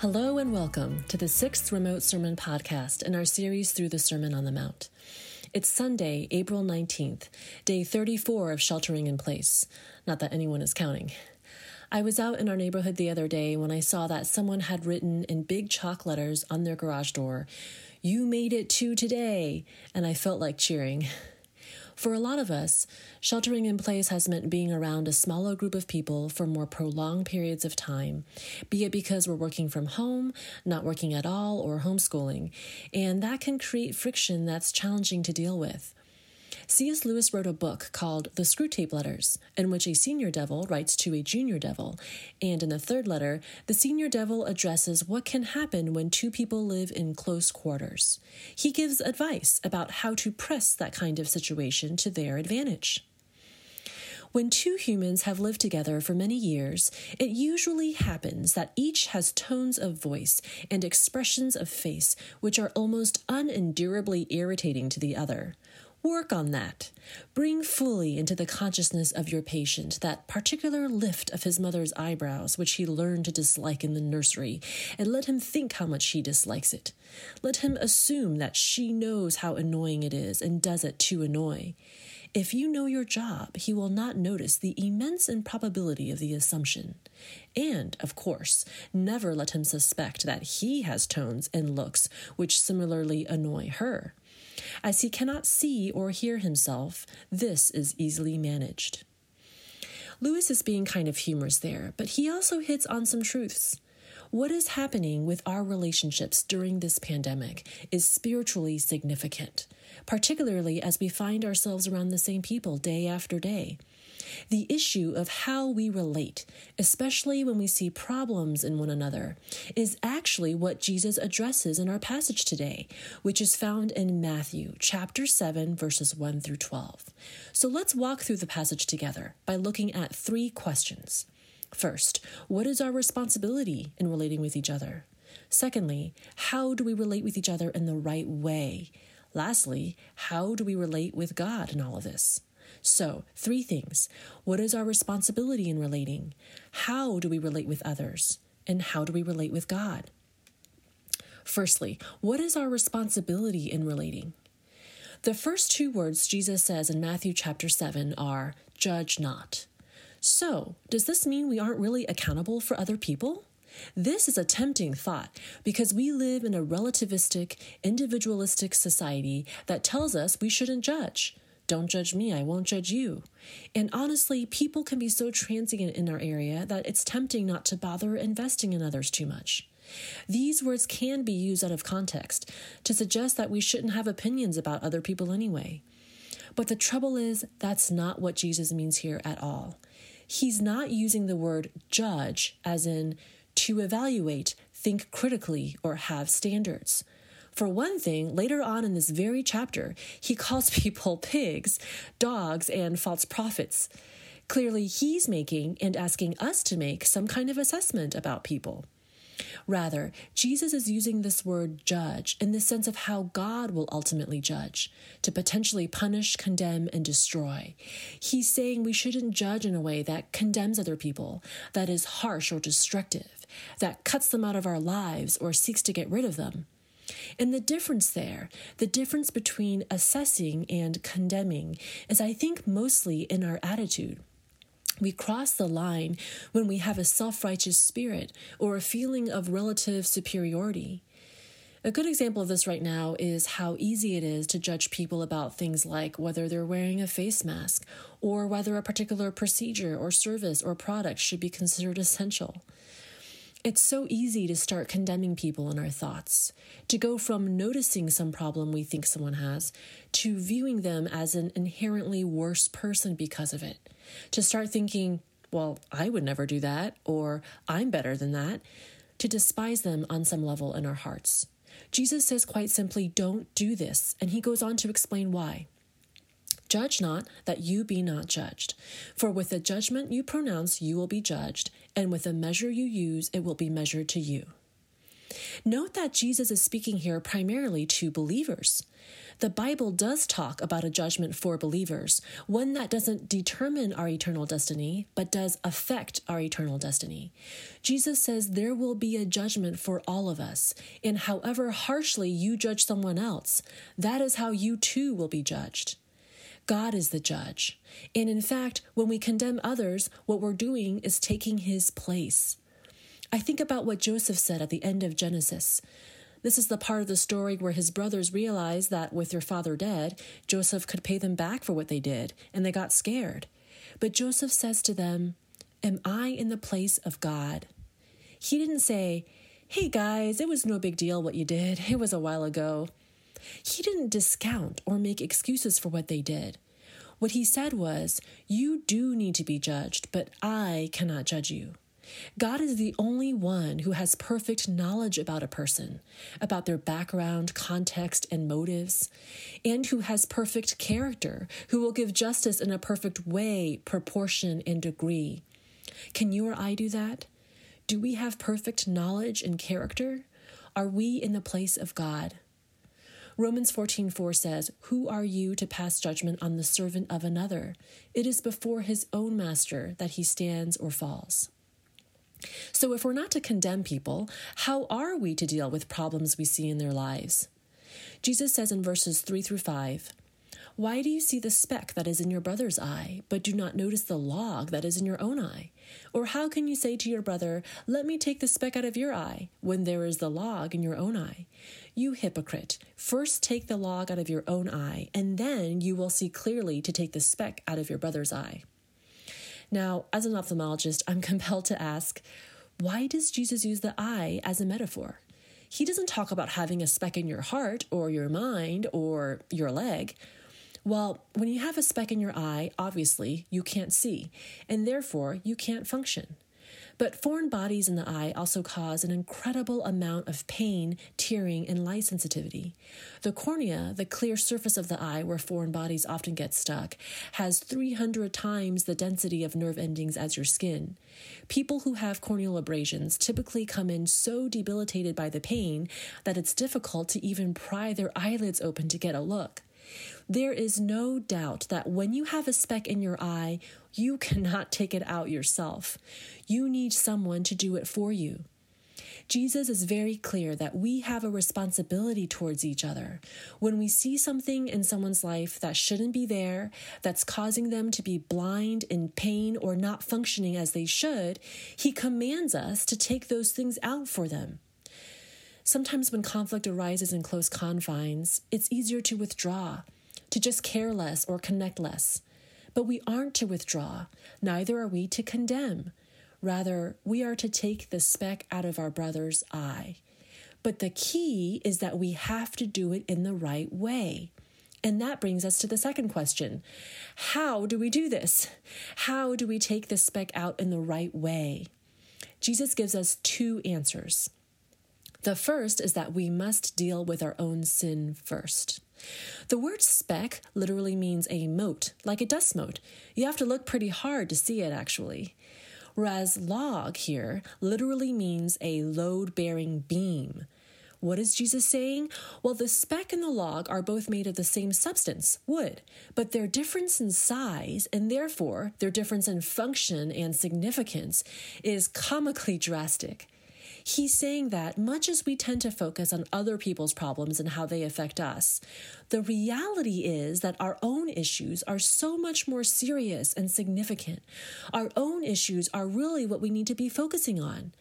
Hello and welcome to the sixth remote sermon podcast in our series through the Sermon on the Mount. It's Sunday, April 19th, day 34 of sheltering in place. Not that anyone is counting. I was out in our neighborhood the other day when I saw that someone had written in big chalk letters on their garage door, You made it to today! And I felt like cheering. For a lot of us, sheltering in place has meant being around a smaller group of people for more prolonged periods of time, be it because we're working from home, not working at all, or homeschooling, and that can create friction that's challenging to deal with. C.S. Lewis wrote a book called The Screwtape Letters, in which a senior devil writes to a junior devil. And in the third letter, the senior devil addresses what can happen when two people live in close quarters. He gives advice about how to press that kind of situation to their advantage. When two humans have lived together for many years, it usually happens that each has tones of voice and expressions of face which are almost unendurably irritating to the other. Work on that. Bring fully into the consciousness of your patient that particular lift of his mother's eyebrows which he learned to dislike in the nursery, and let him think how much he dislikes it. Let him assume that she knows how annoying it is and does it to annoy. If you know your job, he will not notice the immense improbability of the assumption. And, of course, never let him suspect that he has tones and looks which similarly annoy her. As he cannot see or hear himself, this is easily managed. Lewis is being kind of humorous there, but he also hits on some truths. What is happening with our relationships during this pandemic is spiritually significant, particularly as we find ourselves around the same people day after day. The issue of how we relate, especially when we see problems in one another, is actually what Jesus addresses in our passage today, which is found in Matthew chapter 7 verses 1 through 12. So let's walk through the passage together by looking at three questions. First, what is our responsibility in relating with each other? Secondly, how do we relate with each other in the right way? Lastly, how do we relate with God in all of this? So, three things. What is our responsibility in relating? How do we relate with others? And how do we relate with God? Firstly, what is our responsibility in relating? The first two words Jesus says in Matthew chapter 7 are, judge not. So, does this mean we aren't really accountable for other people? This is a tempting thought because we live in a relativistic, individualistic society that tells us we shouldn't judge. Don't judge me, I won't judge you. And honestly, people can be so transient in our area that it's tempting not to bother investing in others too much. These words can be used out of context to suggest that we shouldn't have opinions about other people anyway. But the trouble is, that's not what Jesus means here at all. He's not using the word judge as in to evaluate, think critically, or have standards. For one thing, later on in this very chapter, he calls people pigs, dogs, and false prophets. Clearly, he's making and asking us to make some kind of assessment about people. Rather, Jesus is using this word judge in the sense of how God will ultimately judge, to potentially punish, condemn, and destroy. He's saying we shouldn't judge in a way that condemns other people, that is harsh or destructive, that cuts them out of our lives or seeks to get rid of them. And the difference there, the difference between assessing and condemning, is I think mostly in our attitude. We cross the line when we have a self righteous spirit or a feeling of relative superiority. A good example of this right now is how easy it is to judge people about things like whether they're wearing a face mask or whether a particular procedure or service or product should be considered essential. It's so easy to start condemning people in our thoughts, to go from noticing some problem we think someone has to viewing them as an inherently worse person because of it, to start thinking, well, I would never do that, or I'm better than that, to despise them on some level in our hearts. Jesus says quite simply, don't do this, and he goes on to explain why. Judge not, that you be not judged. For with the judgment you pronounce, you will be judged, and with the measure you use, it will be measured to you. Note that Jesus is speaking here primarily to believers. The Bible does talk about a judgment for believers, one that doesn't determine our eternal destiny, but does affect our eternal destiny. Jesus says there will be a judgment for all of us, and however harshly you judge someone else, that is how you too will be judged. God is the judge. And in fact, when we condemn others, what we're doing is taking his place. I think about what Joseph said at the end of Genesis. This is the part of the story where his brothers realized that with their father dead, Joseph could pay them back for what they did, and they got scared. But Joseph says to them, Am I in the place of God? He didn't say, Hey guys, it was no big deal what you did, it was a while ago. He didn't discount or make excuses for what they did. What he said was, You do need to be judged, but I cannot judge you. God is the only one who has perfect knowledge about a person, about their background, context, and motives, and who has perfect character, who will give justice in a perfect way, proportion, and degree. Can you or I do that? Do we have perfect knowledge and character? Are we in the place of God? Romans 14:4 says, "Who are you to pass judgment on the servant of another? It is before his own master that he stands or falls." So, if we're not to condemn people, how are we to deal with problems we see in their lives? Jesus says in verses 3 through 5, Why do you see the speck that is in your brother's eye, but do not notice the log that is in your own eye? Or how can you say to your brother, Let me take the speck out of your eye, when there is the log in your own eye? You hypocrite, first take the log out of your own eye, and then you will see clearly to take the speck out of your brother's eye. Now, as an ophthalmologist, I'm compelled to ask why does Jesus use the eye as a metaphor? He doesn't talk about having a speck in your heart or your mind or your leg. Well, when you have a speck in your eye, obviously you can't see, and therefore you can't function. But foreign bodies in the eye also cause an incredible amount of pain, tearing, and light sensitivity. The cornea, the clear surface of the eye where foreign bodies often get stuck, has 300 times the density of nerve endings as your skin. People who have corneal abrasions typically come in so debilitated by the pain that it's difficult to even pry their eyelids open to get a look. There is no doubt that when you have a speck in your eye, you cannot take it out yourself. You need someone to do it for you. Jesus is very clear that we have a responsibility towards each other. When we see something in someone's life that shouldn't be there, that's causing them to be blind, in pain, or not functioning as they should, He commands us to take those things out for them. Sometimes when conflict arises in close confines, it's easier to withdraw, to just care less or connect less. But we aren't to withdraw, neither are we to condemn. Rather, we are to take the speck out of our brother's eye. But the key is that we have to do it in the right way. And that brings us to the second question How do we do this? How do we take the speck out in the right way? Jesus gives us two answers. The first is that we must deal with our own sin first. The word speck literally means a mote, like a dust mote. You have to look pretty hard to see it, actually. Whereas log here literally means a load bearing beam. What is Jesus saying? Well, the speck and the log are both made of the same substance, wood, but their difference in size and therefore their difference in function and significance is comically drastic. He's saying that much as we tend to focus on other people's problems and how they affect us, the reality is that our own issues are so much more serious and significant. Our own issues are really what we need to be focusing on.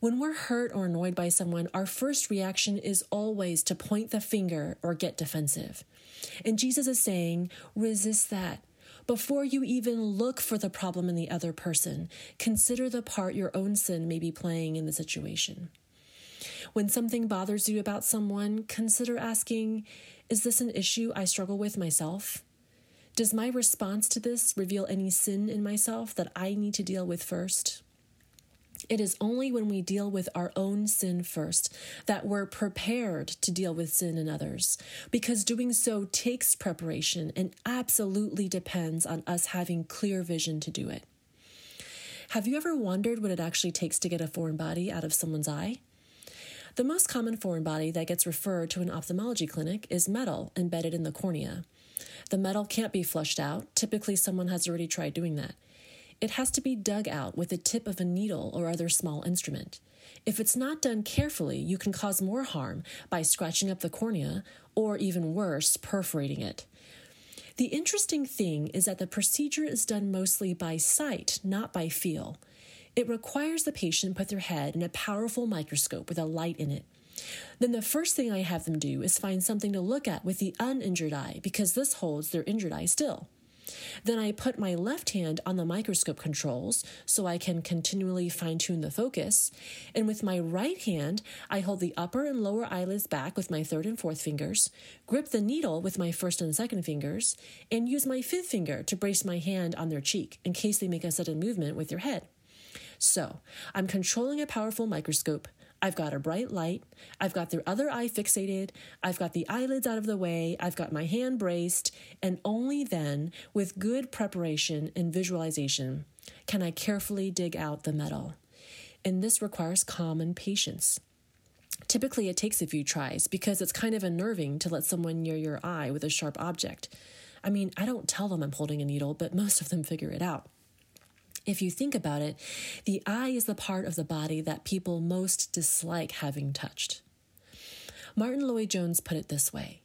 When we're hurt or annoyed by someone, our first reaction is always to point the finger or get defensive. And Jesus is saying, resist that. Before you even look for the problem in the other person, consider the part your own sin may be playing in the situation. When something bothers you about someone, consider asking, Is this an issue I struggle with myself? Does my response to this reveal any sin in myself that I need to deal with first? It is only when we deal with our own sin first that we're prepared to deal with sin in others, because doing so takes preparation and absolutely depends on us having clear vision to do it. Have you ever wondered what it actually takes to get a foreign body out of someone's eye? The most common foreign body that gets referred to an ophthalmology clinic is metal embedded in the cornea. The metal can't be flushed out. Typically, someone has already tried doing that. It has to be dug out with the tip of a needle or other small instrument. If it's not done carefully, you can cause more harm by scratching up the cornea or, even worse, perforating it. The interesting thing is that the procedure is done mostly by sight, not by feel. It requires the patient put their head in a powerful microscope with a light in it. Then the first thing I have them do is find something to look at with the uninjured eye because this holds their injured eye still. Then I put my left hand on the microscope controls so I can continually fine tune the focus. And with my right hand, I hold the upper and lower eyelids back with my third and fourth fingers, grip the needle with my first and second fingers, and use my fifth finger to brace my hand on their cheek in case they make a sudden movement with their head. So, I'm controlling a powerful microscope, I've got a bright light. I've got their other eye fixated. I've got the eyelids out of the way. I've got my hand braced. And only then, with good preparation and visualization, can I carefully dig out the metal. And this requires calm and patience. Typically, it takes a few tries because it's kind of unnerving to let someone near your eye with a sharp object. I mean, I don't tell them I'm holding a needle, but most of them figure it out. If you think about it, the eye is the part of the body that people most dislike having touched. Martin Lloyd-Jones put it this way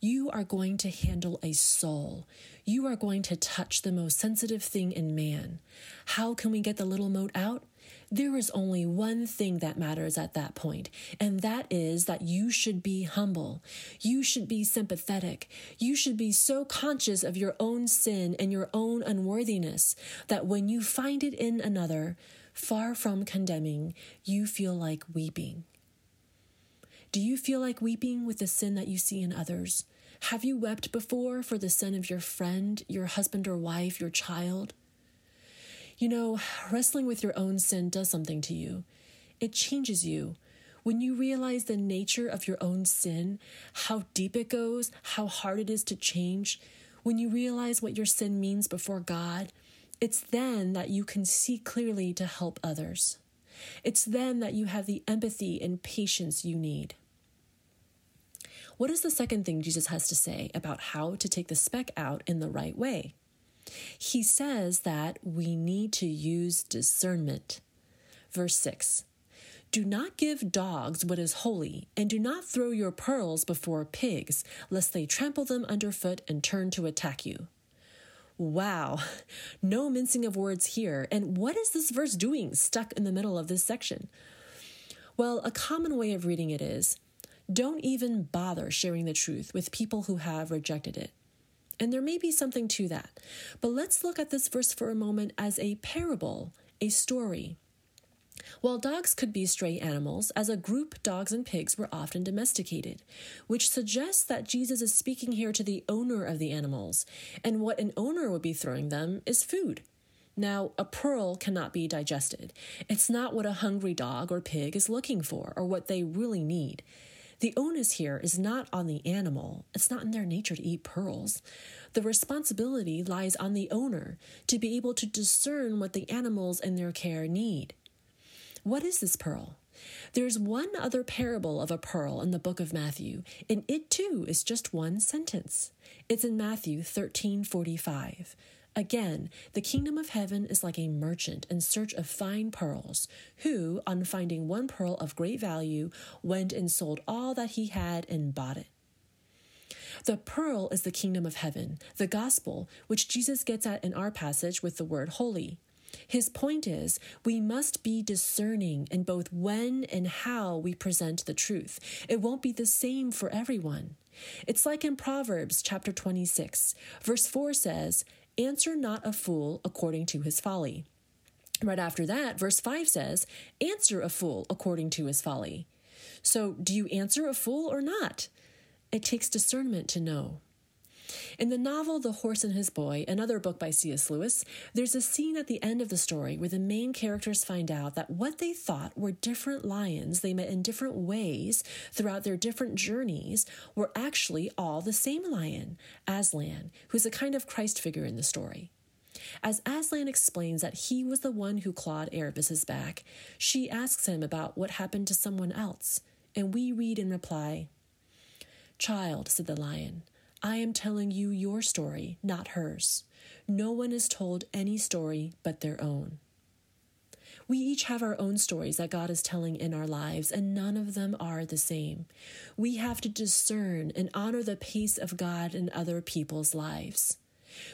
You are going to handle a soul. You are going to touch the most sensitive thing in man. How can we get the little mote out? There is only one thing that matters at that point, and that is that you should be humble. You should be sympathetic. You should be so conscious of your own sin and your own unworthiness that when you find it in another, far from condemning, you feel like weeping. Do you feel like weeping with the sin that you see in others? Have you wept before for the sin of your friend, your husband or wife, your child? You know, wrestling with your own sin does something to you. It changes you. When you realize the nature of your own sin, how deep it goes, how hard it is to change, when you realize what your sin means before God, it's then that you can see clearly to help others. It's then that you have the empathy and patience you need. What is the second thing Jesus has to say about how to take the speck out in the right way? He says that we need to use discernment. Verse 6 Do not give dogs what is holy, and do not throw your pearls before pigs, lest they trample them underfoot and turn to attack you. Wow, no mincing of words here. And what is this verse doing stuck in the middle of this section? Well, a common way of reading it is don't even bother sharing the truth with people who have rejected it. And there may be something to that. But let's look at this verse for a moment as a parable, a story. While dogs could be stray animals, as a group, dogs and pigs were often domesticated, which suggests that Jesus is speaking here to the owner of the animals, and what an owner would be throwing them is food. Now, a pearl cannot be digested. It's not what a hungry dog or pig is looking for or what they really need. The onus here is not on the animal, it's not in their nature to eat pearls. The responsibility lies on the owner to be able to discern what the animals in their care need. What is this pearl? There's one other parable of a pearl in the book of Matthew, and it too is just one sentence. It's in Matthew 13:45. Again, the kingdom of heaven is like a merchant in search of fine pearls, who, on finding one pearl of great value, went and sold all that he had and bought it. The pearl is the kingdom of heaven, the gospel, which Jesus gets at in our passage with the word holy. His point is, we must be discerning in both when and how we present the truth. It won't be the same for everyone. It's like in Proverbs chapter 26. Verse 4 says, Answer not a fool according to his folly. Right after that, verse 5 says, Answer a fool according to his folly. So, do you answer a fool or not? It takes discernment to know. In the novel The Horse and His Boy, another book by C.S. Lewis, there's a scene at the end of the story where the main characters find out that what they thought were different lions they met in different ways throughout their different journeys were actually all the same lion, Aslan, who's a kind of Christ figure in the story. As Aslan explains that he was the one who clawed Aravis's back, she asks him about what happened to someone else, and we read in reply Child, said the lion, I am telling you your story, not hers. No one is told any story but their own. We each have our own stories that God is telling in our lives, and none of them are the same. We have to discern and honor the pace of God in other people's lives.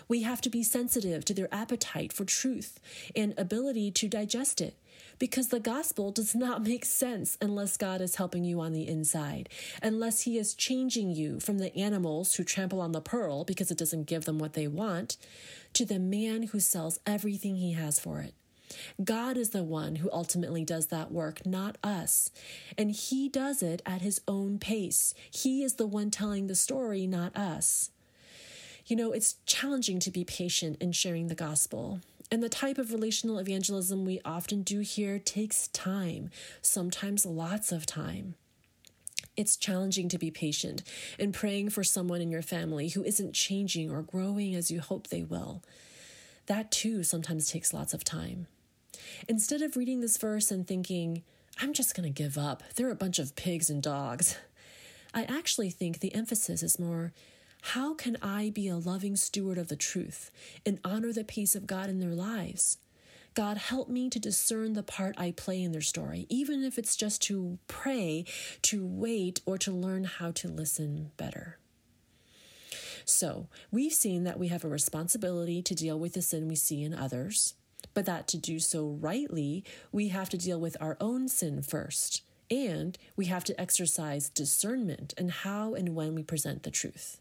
We have to be sensitive to their appetite for truth and ability to digest it because the gospel does not make sense unless God is helping you on the inside, unless He is changing you from the animals who trample on the pearl because it doesn't give them what they want to the man who sells everything he has for it. God is the one who ultimately does that work, not us. And He does it at His own pace. He is the one telling the story, not us. You know, it's challenging to be patient in sharing the gospel. And the type of relational evangelism we often do here takes time, sometimes lots of time. It's challenging to be patient in praying for someone in your family who isn't changing or growing as you hope they will. That too sometimes takes lots of time. Instead of reading this verse and thinking, I'm just going to give up, they're a bunch of pigs and dogs, I actually think the emphasis is more how can I be a loving steward of the truth and honor the peace of God in their lives? God, help me to discern the part I play in their story, even if it's just to pray, to wait, or to learn how to listen better. So, we've seen that we have a responsibility to deal with the sin we see in others but that to do so rightly, we have to deal with our own sin first. And we have to exercise discernment in how and when we present the truth.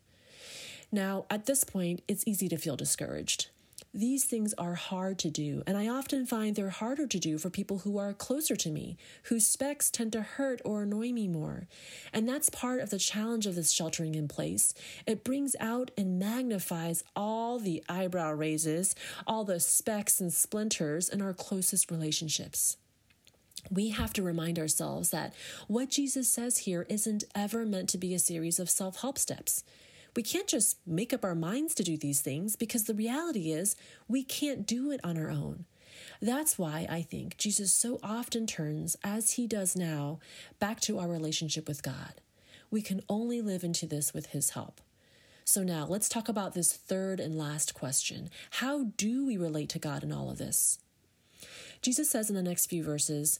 Now, at this point, it's easy to feel discouraged. These things are hard to do, and I often find they're harder to do for people who are closer to me, whose specks tend to hurt or annoy me more. And that's part of the challenge of this sheltering in place. It brings out and magnifies all the eyebrow raises, all the specks and splinters in our closest relationships we have to remind ourselves that what Jesus says here isn't ever meant to be a series of self help steps. We can't just make up our minds to do these things because the reality is we can't do it on our own. That's why I think Jesus so often turns, as he does now, back to our relationship with God. We can only live into this with his help. So now let's talk about this third and last question How do we relate to God in all of this? Jesus says in the next few verses,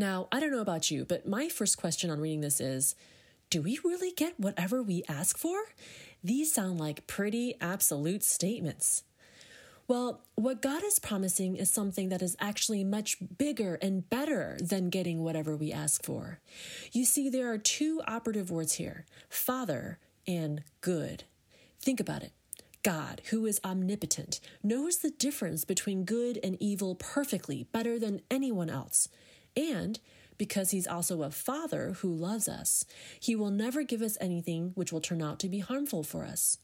Now, I don't know about you, but my first question on reading this is do we really get whatever we ask for? These sound like pretty absolute statements. Well, what God is promising is something that is actually much bigger and better than getting whatever we ask for. You see, there are two operative words here Father and good. Think about it. God, who is omnipotent, knows the difference between good and evil perfectly, better than anyone else. And because he's also a father who loves us, he will never give us anything which will turn out to be harmful for us.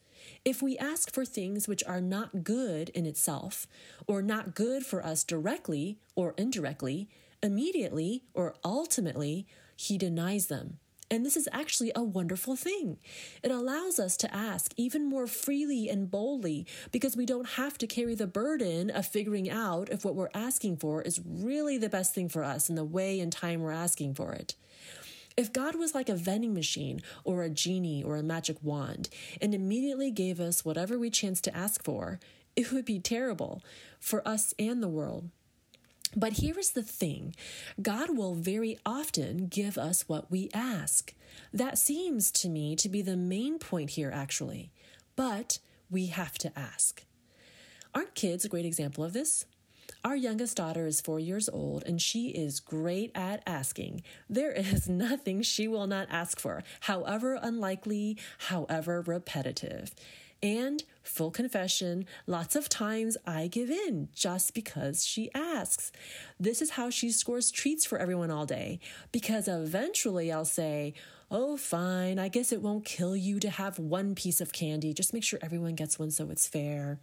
If we ask for things which are not good in itself, or not good for us directly or indirectly, immediately or ultimately, he denies them and this is actually a wonderful thing. It allows us to ask even more freely and boldly because we don't have to carry the burden of figuring out if what we're asking for is really the best thing for us in the way and time we're asking for it. If God was like a vending machine or a genie or a magic wand and immediately gave us whatever we chanced to ask for, it would be terrible for us and the world. But here is the thing God will very often give us what we ask. That seems to me to be the main point here, actually. But we have to ask. Aren't kids a great example of this? Our youngest daughter is four years old and she is great at asking. There is nothing she will not ask for, however unlikely, however repetitive. And full confession, lots of times I give in just because she asks. This is how she scores treats for everyone all day, because eventually I'll say, Oh, fine, I guess it won't kill you to have one piece of candy. Just make sure everyone gets one so it's fair.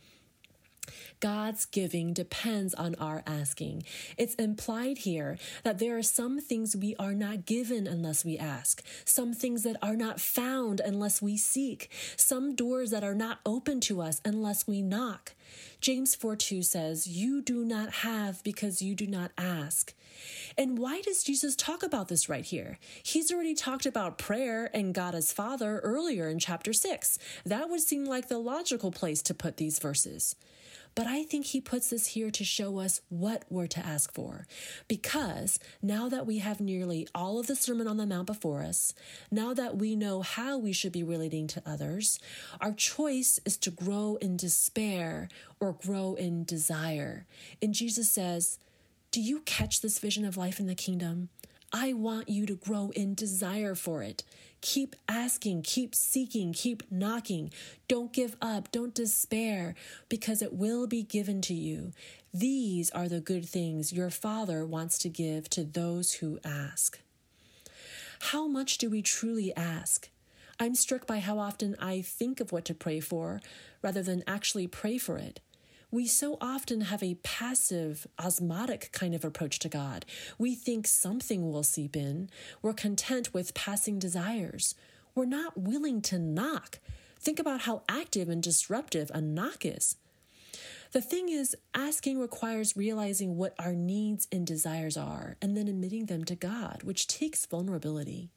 God's giving depends on our asking. It's implied here that there are some things we are not given unless we ask, some things that are not found unless we seek, some doors that are not open to us unless we knock. James 4 2 says, You do not have because you do not ask. And why does Jesus talk about this right here? He's already talked about prayer and God as Father earlier in chapter 6. That would seem like the logical place to put these verses. But I think he puts this here to show us what we're to ask for. Because now that we have nearly all of the Sermon on the Mount before us, now that we know how we should be relating to others, our choice is to grow in despair or grow in desire. And Jesus says, Do you catch this vision of life in the kingdom? I want you to grow in desire for it. Keep asking, keep seeking, keep knocking. Don't give up, don't despair, because it will be given to you. These are the good things your Father wants to give to those who ask. How much do we truly ask? I'm struck by how often I think of what to pray for rather than actually pray for it we so often have a passive, osmotic kind of approach to God. We think something will seep in. We're content with passing desires. We're not willing to knock. Think about how active and disruptive a knock is. The thing is, asking requires realizing what our needs and desires are and then admitting them to God, which takes vulnerability.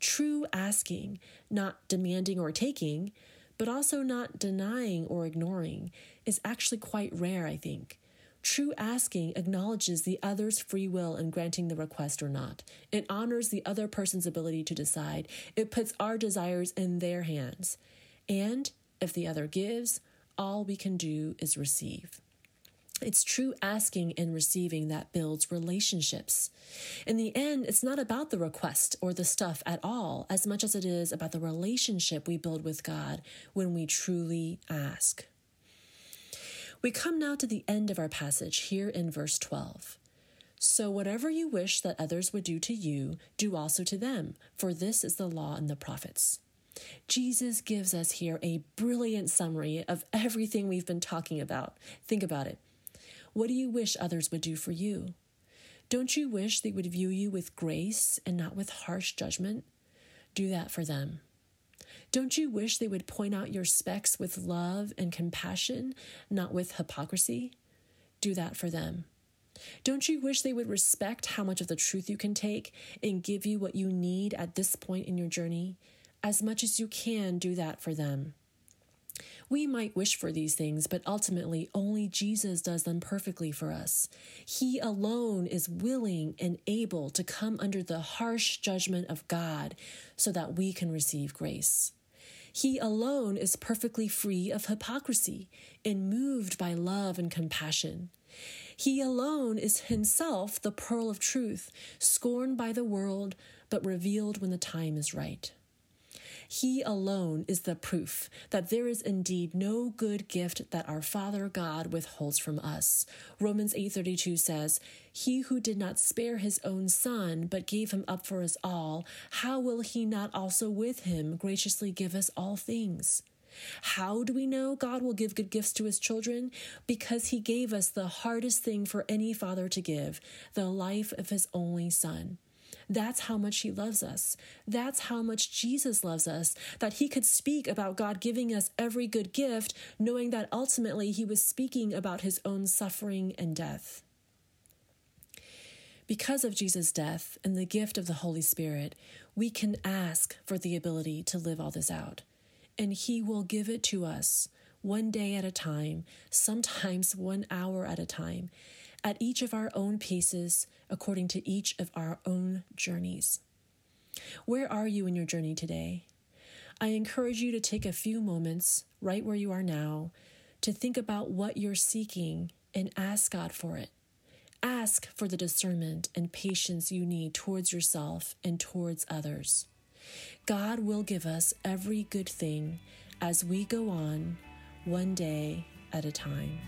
True asking, not demanding or taking, but also not denying or ignoring, is actually quite rare, I think. True asking acknowledges the other's free will in granting the request or not. It honors the other person's ability to decide. It puts our desires in their hands. And if the other gives, all we can do is receive. It's true asking and receiving that builds relationships. In the end, it's not about the request or the stuff at all, as much as it is about the relationship we build with God when we truly ask. We come now to the end of our passage here in verse 12. So, whatever you wish that others would do to you, do also to them, for this is the law and the prophets. Jesus gives us here a brilliant summary of everything we've been talking about. Think about it. What do you wish others would do for you? Don't you wish they would view you with grace and not with harsh judgment? Do that for them. Don't you wish they would point out your specks with love and compassion, not with hypocrisy? Do that for them. Don't you wish they would respect how much of the truth you can take and give you what you need at this point in your journey? As much as you can, do that for them. We might wish for these things, but ultimately only Jesus does them perfectly for us. He alone is willing and able to come under the harsh judgment of God so that we can receive grace. He alone is perfectly free of hypocrisy and moved by love and compassion. He alone is himself the pearl of truth, scorned by the world, but revealed when the time is right. He alone is the proof that there is indeed no good gift that our Father God withholds from us. Romans 8:32 says, "He who did not spare his own son, but gave him up for us all, how will he not also with him graciously give us all things?" How do we know God will give good gifts to his children? Because he gave us the hardest thing for any father to give, the life of his only son. That's how much He loves us. That's how much Jesus loves us, that He could speak about God giving us every good gift, knowing that ultimately He was speaking about His own suffering and death. Because of Jesus' death and the gift of the Holy Spirit, we can ask for the ability to live all this out. And He will give it to us one day at a time, sometimes one hour at a time at each of our own paces, according to each of our own journeys. Where are you in your journey today? I encourage you to take a few moments, right where you are now, to think about what you're seeking and ask God for it. Ask for the discernment and patience you need towards yourself and towards others. God will give us every good thing as we go on one day at a time.